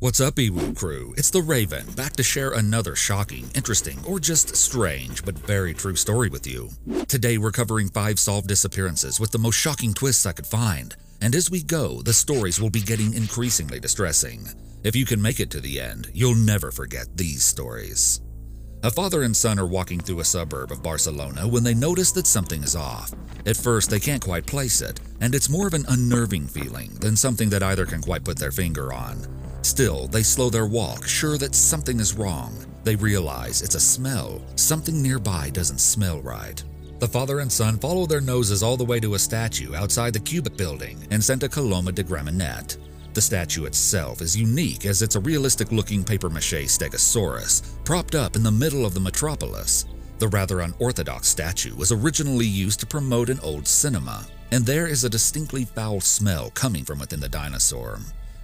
What's up, Iwu crew? It's the Raven, back to share another shocking, interesting, or just strange but very true story with you. Today we're covering five solved disappearances with the most shocking twists I could find, and as we go, the stories will be getting increasingly distressing. If you can make it to the end, you'll never forget these stories. A father and son are walking through a suburb of Barcelona when they notice that something is off. At first, they can't quite place it, and it's more of an unnerving feeling than something that either can quite put their finger on. Still, they slow their walk, sure that something is wrong. They realize it's a smell. Something nearby doesn't smell right. The father and son follow their noses all the way to a statue outside the Cubic building in Santa Coloma de Gramenet. The statue itself is unique as it's a realistic looking paper mache stegosaurus propped up in the middle of the metropolis. The rather unorthodox statue was originally used to promote an old cinema, and there is a distinctly foul smell coming from within the dinosaur.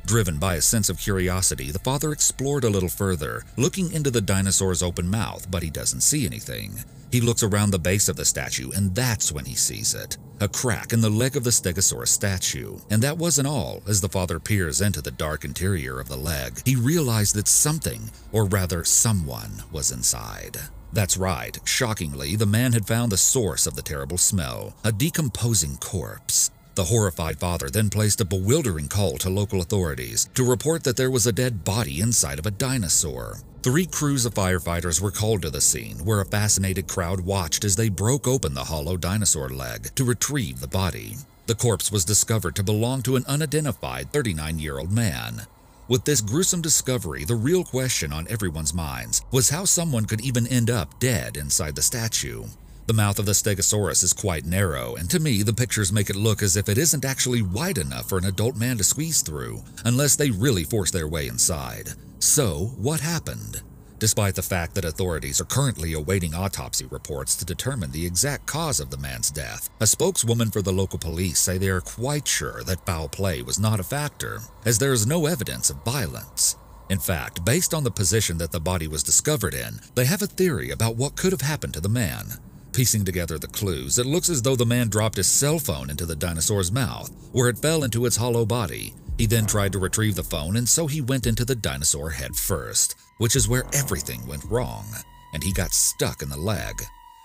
Driven by a sense of curiosity, the father explored a little further, looking into the dinosaur's open mouth, but he doesn't see anything. He looks around the base of the statue, and that's when he sees it a crack in the leg of the Stegosaurus statue. And that wasn't all. As the father peers into the dark interior of the leg, he realized that something, or rather someone, was inside. That's right, shockingly, the man had found the source of the terrible smell a decomposing corpse. The horrified father then placed a bewildering call to local authorities to report that there was a dead body inside of a dinosaur. Three crews of firefighters were called to the scene, where a fascinated crowd watched as they broke open the hollow dinosaur leg to retrieve the body. The corpse was discovered to belong to an unidentified 39 year old man. With this gruesome discovery, the real question on everyone's minds was how someone could even end up dead inside the statue. The mouth of the Stegosaurus is quite narrow, and to me, the pictures make it look as if it isn't actually wide enough for an adult man to squeeze through, unless they really force their way inside. So, what happened? Despite the fact that authorities are currently awaiting autopsy reports to determine the exact cause of the man's death, a spokeswoman for the local police say they are quite sure that foul play was not a factor, as there is no evidence of violence. In fact, based on the position that the body was discovered in, they have a theory about what could have happened to the man. Piecing together the clues, it looks as though the man dropped his cell phone into the dinosaur's mouth, where it fell into its hollow body. He then tried to retrieve the phone, and so he went into the dinosaur head first, which is where everything went wrong, and he got stuck in the leg.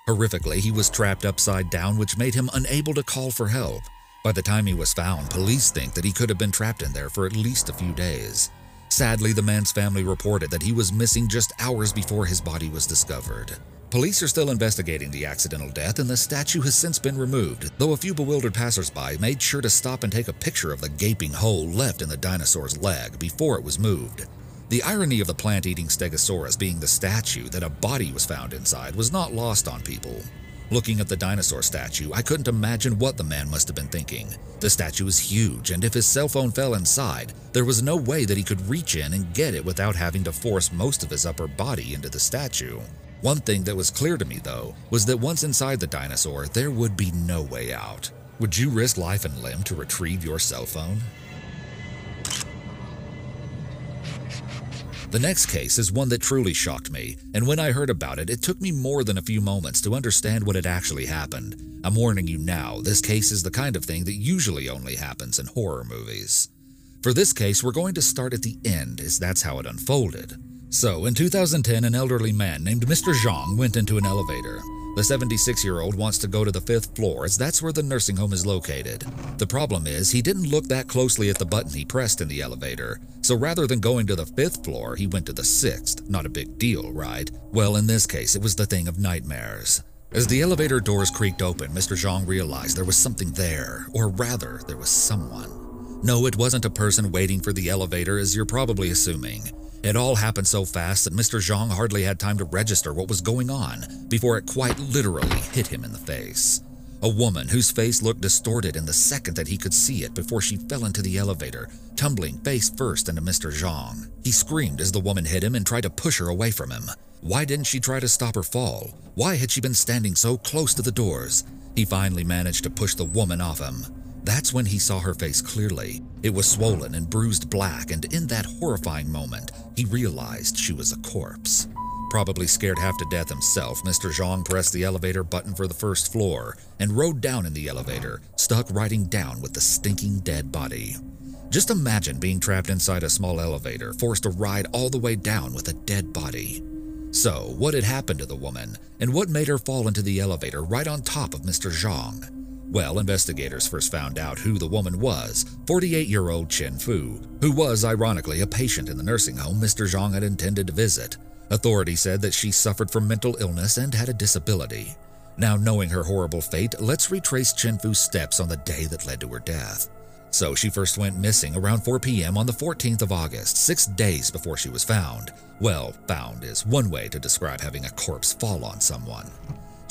Horrifically, he was trapped upside down, which made him unable to call for help. By the time he was found, police think that he could have been trapped in there for at least a few days. Sadly, the man's family reported that he was missing just hours before his body was discovered. Police are still investigating the accidental death, and the statue has since been removed, though a few bewildered passersby made sure to stop and take a picture of the gaping hole left in the dinosaur's leg before it was moved. The irony of the plant eating Stegosaurus being the statue that a body was found inside was not lost on people. Looking at the dinosaur statue, I couldn't imagine what the man must have been thinking. The statue is huge, and if his cell phone fell inside, there was no way that he could reach in and get it without having to force most of his upper body into the statue. One thing that was clear to me, though, was that once inside the dinosaur, there would be no way out. Would you risk life and limb to retrieve your cell phone? The next case is one that truly shocked me, and when I heard about it, it took me more than a few moments to understand what had actually happened. I'm warning you now, this case is the kind of thing that usually only happens in horror movies. For this case, we're going to start at the end, as that's how it unfolded. So, in 2010, an elderly man named Mr. Zhang went into an elevator. The 76 year old wants to go to the fifth floor, as that's where the nursing home is located. The problem is, he didn't look that closely at the button he pressed in the elevator, so rather than going to the fifth floor, he went to the sixth. Not a big deal, right? Well, in this case, it was the thing of nightmares. As the elevator doors creaked open, Mr. Zhang realized there was something there, or rather, there was someone. No, it wasn't a person waiting for the elevator, as you're probably assuming. It all happened so fast that Mr. Zhang hardly had time to register what was going on before it quite literally hit him in the face. A woman whose face looked distorted in the second that he could see it before she fell into the elevator, tumbling face first into Mr. Zhang. He screamed as the woman hit him and tried to push her away from him. Why didn't she try to stop her fall? Why had she been standing so close to the doors? He finally managed to push the woman off him. That's when he saw her face clearly. It was swollen and bruised black, and in that horrifying moment, he realized she was a corpse. Probably scared half to death himself, Mr. Zhang pressed the elevator button for the first floor and rode down in the elevator, stuck riding down with the stinking dead body. Just imagine being trapped inside a small elevator, forced to ride all the way down with a dead body. So, what had happened to the woman, and what made her fall into the elevator right on top of Mr. Zhang? Well, investigators first found out who the woman was 48 year old Chen Fu, who was ironically a patient in the nursing home Mr. Zhang had intended to visit. Authorities said that she suffered from mental illness and had a disability. Now, knowing her horrible fate, let's retrace Chen Fu's steps on the day that led to her death. So she first went missing around 4 p.m. on the 14th of August, six days before she was found. Well, found is one way to describe having a corpse fall on someone.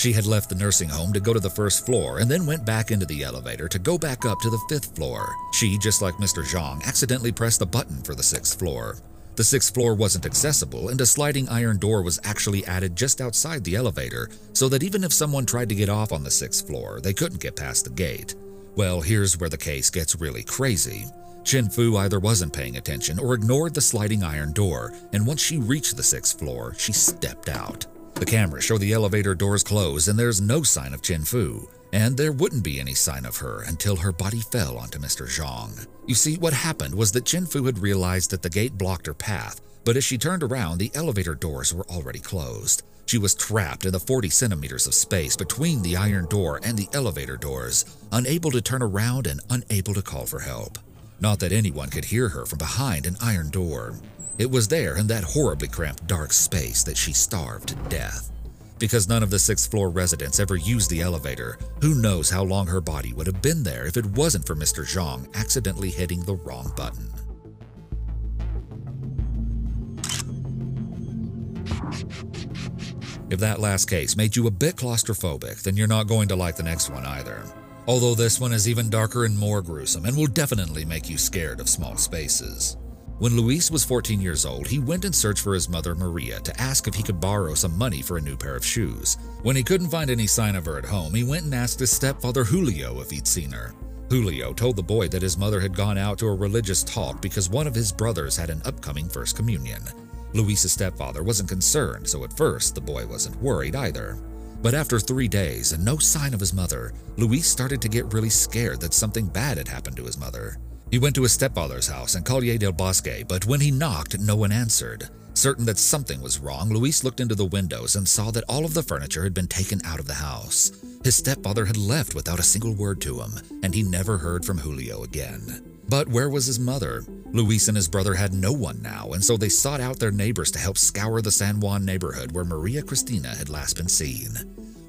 She had left the nursing home to go to the first floor and then went back into the elevator to go back up to the fifth floor. She, just like Mr. Zhang, accidentally pressed the button for the sixth floor. The sixth floor wasn't accessible, and a sliding iron door was actually added just outside the elevator, so that even if someone tried to get off on the sixth floor, they couldn't get past the gate. Well, here's where the case gets really crazy. Chen Fu either wasn't paying attention or ignored the sliding iron door, and once she reached the sixth floor, she stepped out. The cameras show the elevator doors closed and there's no sign of Chen Fu, and there wouldn't be any sign of her until her body fell onto Mr. Zhang. You see, what happened was that Chen Fu had realized that the gate blocked her path, but as she turned around, the elevator doors were already closed. She was trapped in the 40 centimeters of space between the iron door and the elevator doors, unable to turn around and unable to call for help. Not that anyone could hear her from behind an iron door. It was there in that horribly cramped dark space that she starved to death. Because none of the sixth floor residents ever used the elevator, who knows how long her body would have been there if it wasn't for Mr. Zhang accidentally hitting the wrong button. If that last case made you a bit claustrophobic, then you're not going to like the next one either. Although this one is even darker and more gruesome and will definitely make you scared of small spaces. When Luis was 14 years old, he went in search for his mother Maria to ask if he could borrow some money for a new pair of shoes. When he couldn't find any sign of her at home, he went and asked his stepfather Julio if he'd seen her. Julio told the boy that his mother had gone out to a religious talk because one of his brothers had an upcoming First Communion. Luis's stepfather wasn't concerned, so at first the boy wasn't worried either. But after three days and no sign of his mother, Luis started to get really scared that something bad had happened to his mother. He went to his stepfather's house in Calle del Bosque, but when he knocked, no one answered. Certain that something was wrong, Luis looked into the windows and saw that all of the furniture had been taken out of the house. His stepfather had left without a single word to him, and he never heard from Julio again. But where was his mother? Luis and his brother had no one now, and so they sought out their neighbors to help scour the San Juan neighborhood where Maria Cristina had last been seen.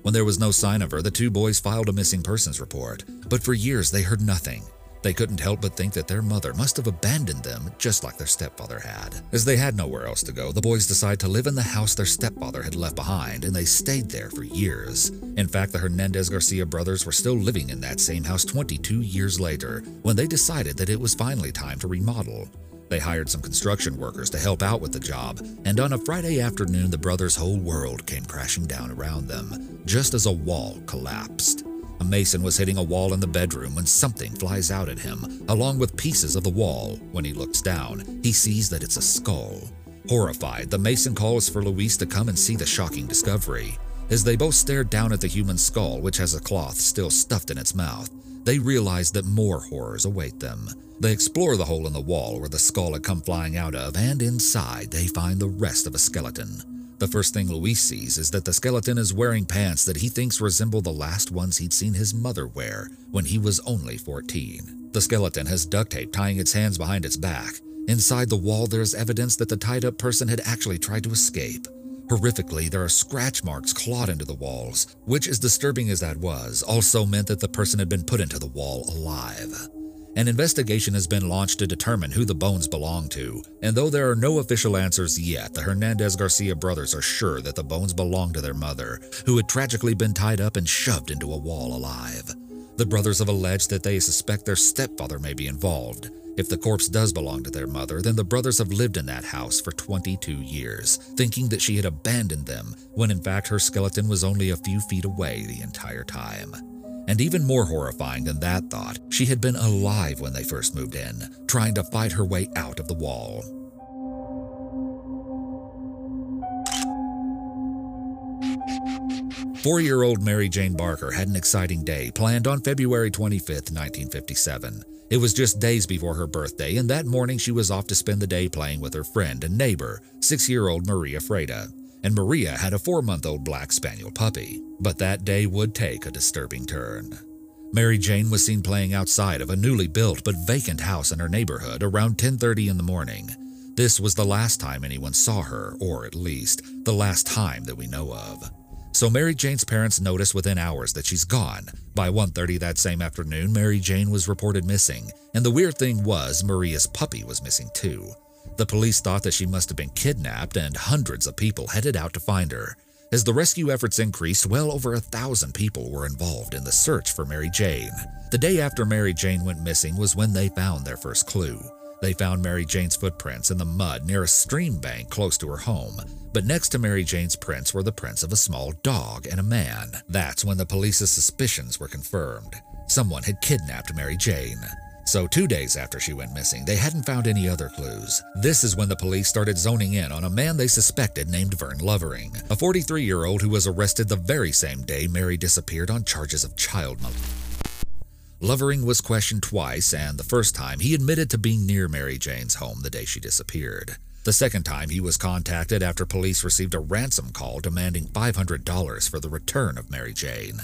When there was no sign of her, the two boys filed a missing persons report, but for years they heard nothing. They couldn't help but think that their mother must have abandoned them just like their stepfather had. As they had nowhere else to go, the boys decided to live in the house their stepfather had left behind, and they stayed there for years. In fact, the Hernandez Garcia brothers were still living in that same house 22 years later when they decided that it was finally time to remodel. They hired some construction workers to help out with the job, and on a Friday afternoon, the brothers' whole world came crashing down around them, just as a wall collapsed. A mason was hitting a wall in the bedroom when something flies out at him, along with pieces of the wall. When he looks down, he sees that it's a skull. Horrified, the mason calls for Luis to come and see the shocking discovery. As they both stare down at the human skull, which has a cloth still stuffed in its mouth, they realize that more horrors await them. They explore the hole in the wall where the skull had come flying out of, and inside they find the rest of a skeleton. The first thing Luis sees is that the skeleton is wearing pants that he thinks resemble the last ones he'd seen his mother wear when he was only 14. The skeleton has duct tape tying its hands behind its back. Inside the wall, there's evidence that the tied up person had actually tried to escape. Horrifically, there are scratch marks clawed into the walls, which, as disturbing as that was, also meant that the person had been put into the wall alive. An investigation has been launched to determine who the bones belong to, and though there are no official answers yet, the Hernandez Garcia brothers are sure that the bones belong to their mother, who had tragically been tied up and shoved into a wall alive. The brothers have alleged that they suspect their stepfather may be involved. If the corpse does belong to their mother, then the brothers have lived in that house for 22 years, thinking that she had abandoned them, when in fact her skeleton was only a few feet away the entire time. And even more horrifying than that thought, she had been alive when they first moved in, trying to fight her way out of the wall. Four year old Mary Jane Barker had an exciting day planned on February 25, 1957. It was just days before her birthday, and that morning she was off to spend the day playing with her friend and neighbor, six year old Maria Freda. And Maria had a four month old black spaniel puppy. But that day would take a disturbing turn. Mary Jane was seen playing outside of a newly built but vacant house in her neighborhood around 10:30 in the morning. This was the last time anyone saw her, or at least the last time that we know of. So Mary Jane's parents notice within hours that she's gone. By 1:30 that same afternoon, Mary Jane was reported missing, and the weird thing was Maria's puppy was missing too. The police thought that she must have been kidnapped and hundreds of people headed out to find her. As the rescue efforts increased, well over a thousand people were involved in the search for Mary Jane. The day after Mary Jane went missing was when they found their first clue. They found Mary Jane's footprints in the mud near a stream bank close to her home. But next to Mary Jane's prints were the prints of a small dog and a man. That's when the police's suspicions were confirmed. Someone had kidnapped Mary Jane. So, two days after she went missing, they hadn't found any other clues. This is when the police started zoning in on a man they suspected named Vern Lovering, a 43 year old who was arrested the very same day Mary disappeared on charges of child molestation. Lovering was questioned twice, and the first time he admitted to being near Mary Jane's home the day she disappeared. The second time he was contacted after police received a ransom call demanding $500 for the return of Mary Jane.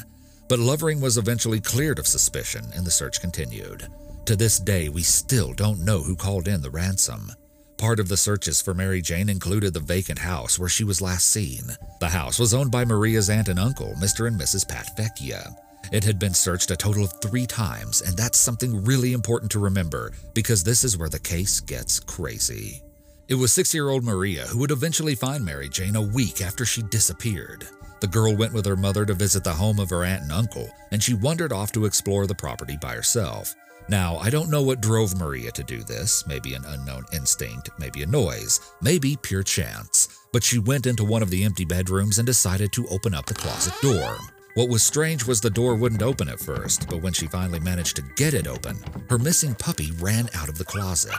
But Lovering was eventually cleared of suspicion and the search continued. To this day, we still don't know who called in the ransom. Part of the searches for Mary Jane included the vacant house where she was last seen. The house was owned by Maria's aunt and uncle, Mr. and Mrs. Pat Vecchia. It had been searched a total of three times, and that's something really important to remember because this is where the case gets crazy. It was six year old Maria who would eventually find Mary Jane a week after she disappeared. The girl went with her mother to visit the home of her aunt and uncle, and she wandered off to explore the property by herself. Now, I don't know what drove Maria to do this, maybe an unknown instinct, maybe a noise, maybe pure chance, but she went into one of the empty bedrooms and decided to open up the closet door. What was strange was the door wouldn't open at first, but when she finally managed to get it open, her missing puppy ran out of the closet.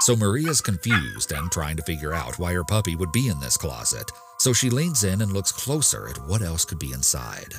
So Maria's confused and trying to figure out why her puppy would be in this closet, so she leans in and looks closer at what else could be inside.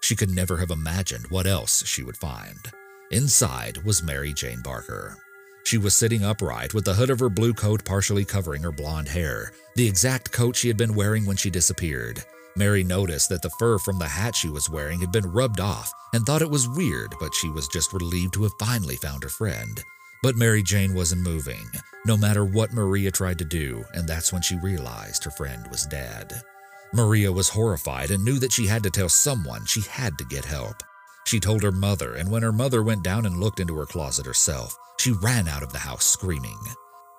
She could never have imagined what else she would find. Inside was Mary Jane Barker. She was sitting upright with the hood of her blue coat partially covering her blonde hair, the exact coat she had been wearing when she disappeared. Mary noticed that the fur from the hat she was wearing had been rubbed off and thought it was weird, but she was just relieved to have finally found her friend. But Mary Jane wasn't moving, no matter what Maria tried to do, and that's when she realized her friend was dead. Maria was horrified and knew that she had to tell someone she had to get help. She told her mother, and when her mother went down and looked into her closet herself, she ran out of the house screaming.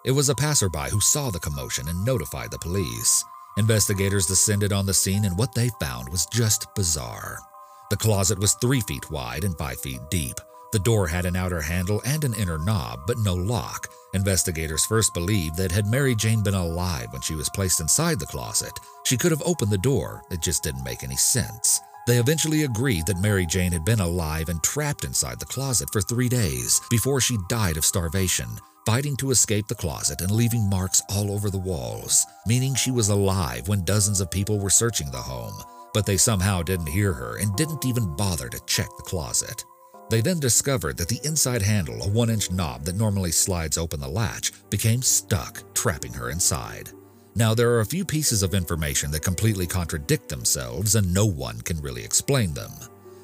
It was a passerby who saw the commotion and notified the police. Investigators descended on the scene, and what they found was just bizarre. The closet was three feet wide and five feet deep. The door had an outer handle and an inner knob, but no lock. Investigators first believed that had Mary Jane been alive when she was placed inside the closet, she could have opened the door. It just didn't make any sense. They eventually agreed that Mary Jane had been alive and trapped inside the closet for three days before she died of starvation, fighting to escape the closet and leaving marks all over the walls, meaning she was alive when dozens of people were searching the home, but they somehow didn't hear her and didn't even bother to check the closet. They then discovered that the inside handle, a one inch knob that normally slides open the latch, became stuck, trapping her inside. Now, there are a few pieces of information that completely contradict themselves, and no one can really explain them.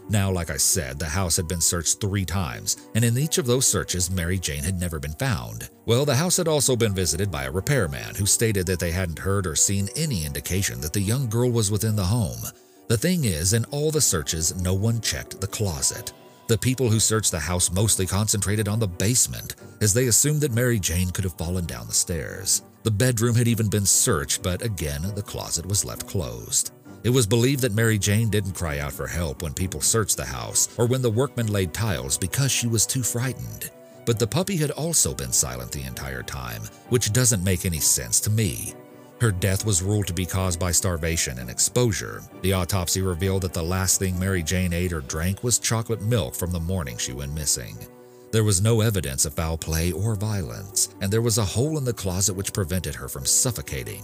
Now, like I said, the house had been searched three times, and in each of those searches, Mary Jane had never been found. Well, the house had also been visited by a repairman who stated that they hadn't heard or seen any indication that the young girl was within the home. The thing is, in all the searches, no one checked the closet. The people who searched the house mostly concentrated on the basement, as they assumed that Mary Jane could have fallen down the stairs. The bedroom had even been searched, but again, the closet was left closed. It was believed that Mary Jane didn't cry out for help when people searched the house or when the workmen laid tiles because she was too frightened. But the puppy had also been silent the entire time, which doesn't make any sense to me. Her death was ruled to be caused by starvation and exposure. The autopsy revealed that the last thing Mary Jane ate or drank was chocolate milk from the morning she went missing. There was no evidence of foul play or violence, and there was a hole in the closet which prevented her from suffocating.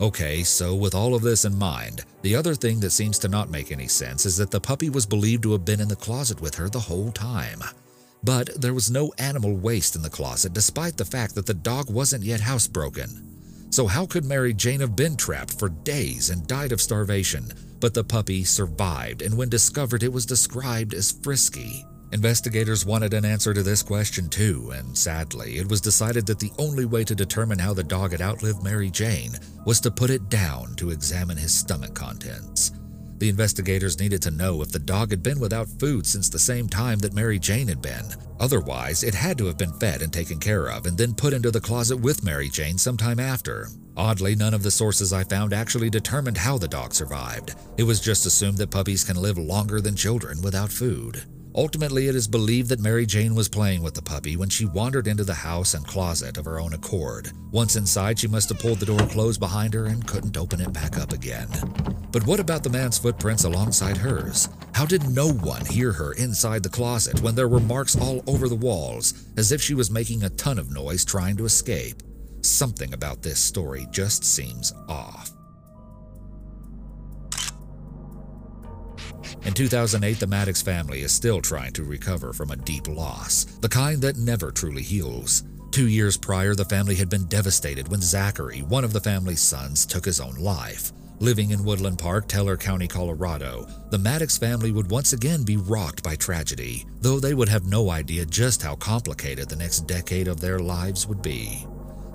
Okay, so with all of this in mind, the other thing that seems to not make any sense is that the puppy was believed to have been in the closet with her the whole time. But there was no animal waste in the closet despite the fact that the dog wasn't yet housebroken. So how could Mary Jane have been trapped for days and died of starvation, but the puppy survived and when discovered it was described as frisky? Investigators wanted an answer to this question too, and sadly, it was decided that the only way to determine how the dog had outlived Mary Jane was to put it down to examine his stomach contents. The investigators needed to know if the dog had been without food since the same time that Mary Jane had been. Otherwise, it had to have been fed and taken care of and then put into the closet with Mary Jane sometime after. Oddly, none of the sources I found actually determined how the dog survived. It was just assumed that puppies can live longer than children without food. Ultimately, it is believed that Mary Jane was playing with the puppy when she wandered into the house and closet of her own accord. Once inside, she must have pulled the door closed behind her and couldn't open it back up again. But what about the man's footprints alongside hers? How did no one hear her inside the closet when there were marks all over the walls, as if she was making a ton of noise trying to escape? Something about this story just seems off. In 2008, the Maddox family is still trying to recover from a deep loss, the kind that never truly heals. Two years prior, the family had been devastated when Zachary, one of the family's sons, took his own life. Living in Woodland Park, Teller County, Colorado, the Maddox family would once again be rocked by tragedy, though they would have no idea just how complicated the next decade of their lives would be.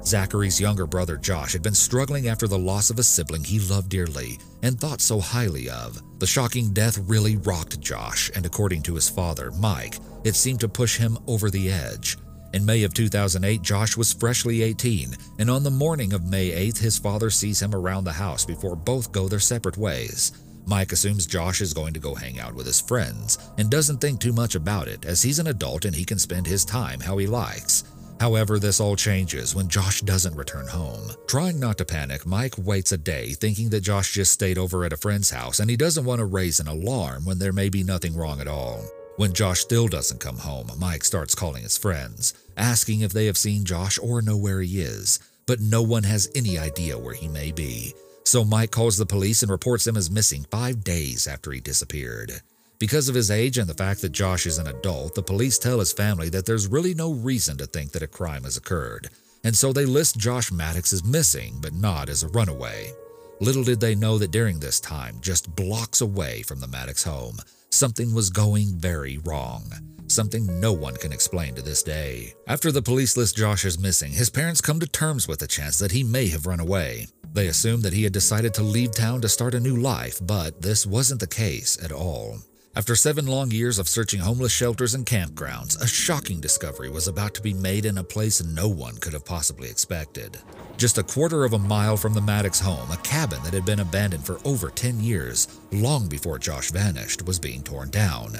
Zachary's younger brother Josh had been struggling after the loss of a sibling he loved dearly and thought so highly of. The shocking death really rocked Josh, and according to his father, Mike, it seemed to push him over the edge. In May of 2008, Josh was freshly 18, and on the morning of May 8th, his father sees him around the house before both go their separate ways. Mike assumes Josh is going to go hang out with his friends and doesn't think too much about it as he's an adult and he can spend his time how he likes. However, this all changes when Josh doesn't return home. Trying not to panic, Mike waits a day thinking that Josh just stayed over at a friend's house and he doesn't want to raise an alarm when there may be nothing wrong at all. When Josh still doesn't come home, Mike starts calling his friends, asking if they have seen Josh or know where he is, but no one has any idea where he may be. So Mike calls the police and reports him as missing five days after he disappeared. Because of his age and the fact that Josh is an adult, the police tell his family that there's really no reason to think that a crime has occurred, and so they list Josh Maddox as missing, but not as a runaway. Little did they know that during this time, just blocks away from the Maddox home, something was going very wrong. Something no one can explain to this day. After the police list Josh as missing, his parents come to terms with the chance that he may have run away. They assume that he had decided to leave town to start a new life, but this wasn't the case at all. After seven long years of searching homeless shelters and campgrounds, a shocking discovery was about to be made in a place no one could have possibly expected. Just a quarter of a mile from the Maddox home, a cabin that had been abandoned for over 10 years, long before Josh vanished, was being torn down.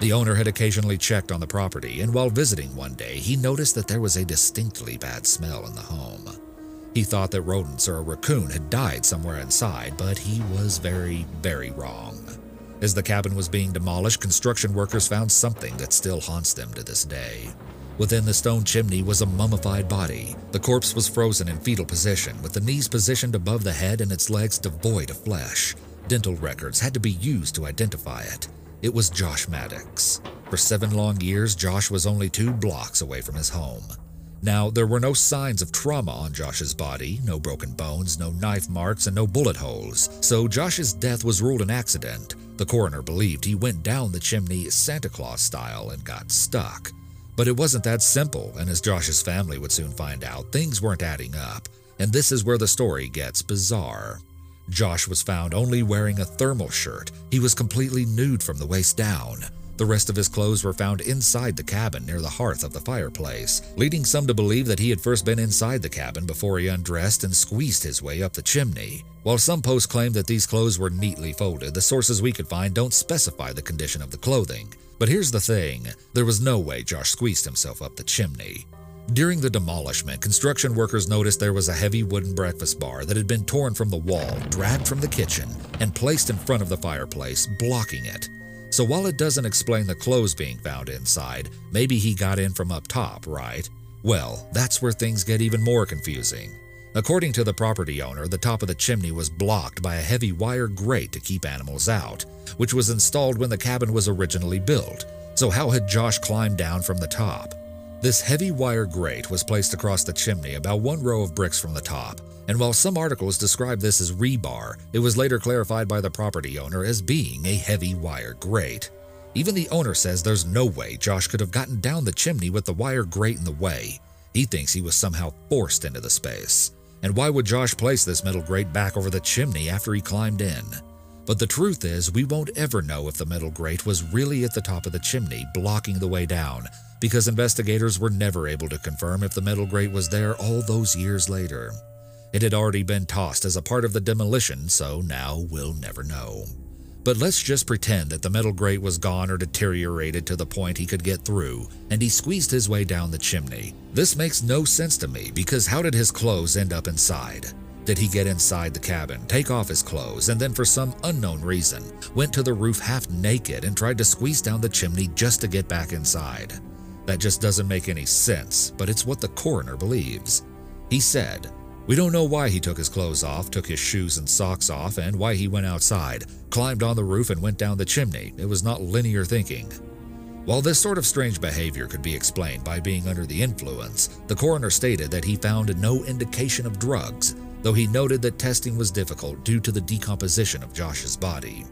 The owner had occasionally checked on the property, and while visiting one day, he noticed that there was a distinctly bad smell in the home. He thought that rodents or a raccoon had died somewhere inside, but he was very, very wrong. As the cabin was being demolished, construction workers found something that still haunts them to this day. Within the stone chimney was a mummified body. The corpse was frozen in fetal position, with the knees positioned above the head and its legs devoid of flesh. Dental records had to be used to identify it. It was Josh Maddox. For seven long years, Josh was only two blocks away from his home. Now, there were no signs of trauma on Josh's body, no broken bones, no knife marks, and no bullet holes, so Josh's death was ruled an accident. The coroner believed he went down the chimney Santa Claus style and got stuck. But it wasn't that simple, and as Josh's family would soon find out, things weren't adding up, and this is where the story gets bizarre. Josh was found only wearing a thermal shirt. He was completely nude from the waist down. The rest of his clothes were found inside the cabin near the hearth of the fireplace, leading some to believe that he had first been inside the cabin before he undressed and squeezed his way up the chimney. While some posts claim that these clothes were neatly folded, the sources we could find don't specify the condition of the clothing. But here's the thing there was no way Josh squeezed himself up the chimney. During the demolishment, construction workers noticed there was a heavy wooden breakfast bar that had been torn from the wall, dragged from the kitchen, and placed in front of the fireplace, blocking it. So while it doesn't explain the clothes being found inside, maybe he got in from up top, right? Well, that's where things get even more confusing. According to the property owner, the top of the chimney was blocked by a heavy wire grate to keep animals out, which was installed when the cabin was originally built. So, how had Josh climbed down from the top? This heavy wire grate was placed across the chimney about one row of bricks from the top, and while some articles describe this as rebar, it was later clarified by the property owner as being a heavy wire grate. Even the owner says there's no way Josh could have gotten down the chimney with the wire grate in the way. He thinks he was somehow forced into the space. And why would Josh place this metal grate back over the chimney after he climbed in? But the truth is, we won't ever know if the metal grate was really at the top of the chimney, blocking the way down, because investigators were never able to confirm if the metal grate was there all those years later. It had already been tossed as a part of the demolition, so now we'll never know. But let's just pretend that the metal grate was gone or deteriorated to the point he could get through, and he squeezed his way down the chimney. This makes no sense to me because how did his clothes end up inside? Did he get inside the cabin, take off his clothes, and then for some unknown reason went to the roof half naked and tried to squeeze down the chimney just to get back inside? That just doesn't make any sense, but it's what the coroner believes. He said, we don't know why he took his clothes off, took his shoes and socks off, and why he went outside, climbed on the roof, and went down the chimney. It was not linear thinking. While this sort of strange behavior could be explained by being under the influence, the coroner stated that he found no indication of drugs, though he noted that testing was difficult due to the decomposition of Josh's body.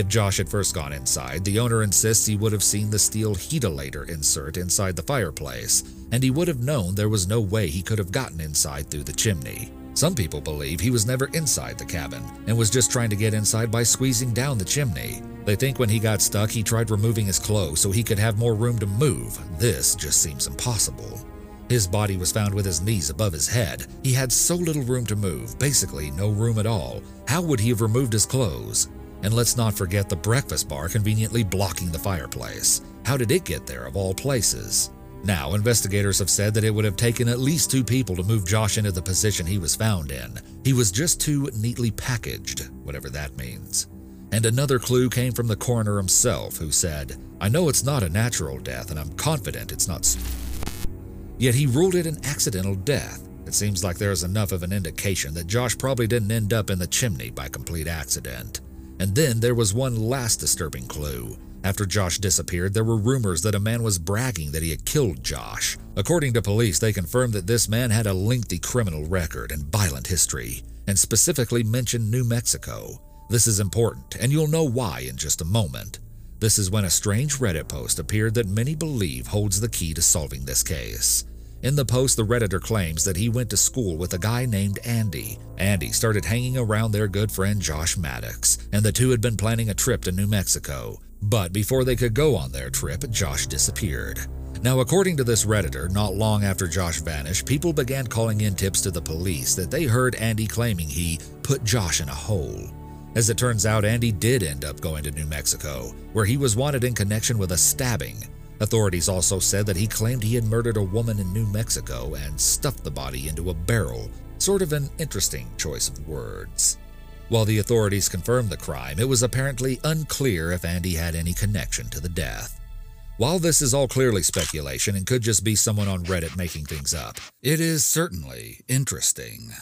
If Josh had first gone inside, the owner insists he would have seen the steel heatilator insert inside the fireplace, and he would have known there was no way he could have gotten inside through the chimney. Some people believe he was never inside the cabin and was just trying to get inside by squeezing down the chimney. They think when he got stuck, he tried removing his clothes so he could have more room to move. This just seems impossible. His body was found with his knees above his head. He had so little room to move, basically no room at all. How would he have removed his clothes? And let's not forget the breakfast bar conveniently blocking the fireplace. How did it get there, of all places? Now, investigators have said that it would have taken at least two people to move Josh into the position he was found in. He was just too neatly packaged, whatever that means. And another clue came from the coroner himself, who said, I know it's not a natural death, and I'm confident it's not. Yet he ruled it an accidental death. It seems like there is enough of an indication that Josh probably didn't end up in the chimney by complete accident. And then there was one last disturbing clue. After Josh disappeared, there were rumors that a man was bragging that he had killed Josh. According to police, they confirmed that this man had a lengthy criminal record and violent history, and specifically mentioned New Mexico. This is important, and you'll know why in just a moment. This is when a strange Reddit post appeared that many believe holds the key to solving this case. In the post, the Redditor claims that he went to school with a guy named Andy. Andy started hanging around their good friend Josh Maddox, and the two had been planning a trip to New Mexico. But before they could go on their trip, Josh disappeared. Now, according to this Redditor, not long after Josh vanished, people began calling in tips to the police that they heard Andy claiming he put Josh in a hole. As it turns out, Andy did end up going to New Mexico, where he was wanted in connection with a stabbing. Authorities also said that he claimed he had murdered a woman in New Mexico and stuffed the body into a barrel, sort of an interesting choice of words. While the authorities confirmed the crime, it was apparently unclear if Andy had any connection to the death. While this is all clearly speculation and could just be someone on Reddit making things up, it is certainly interesting.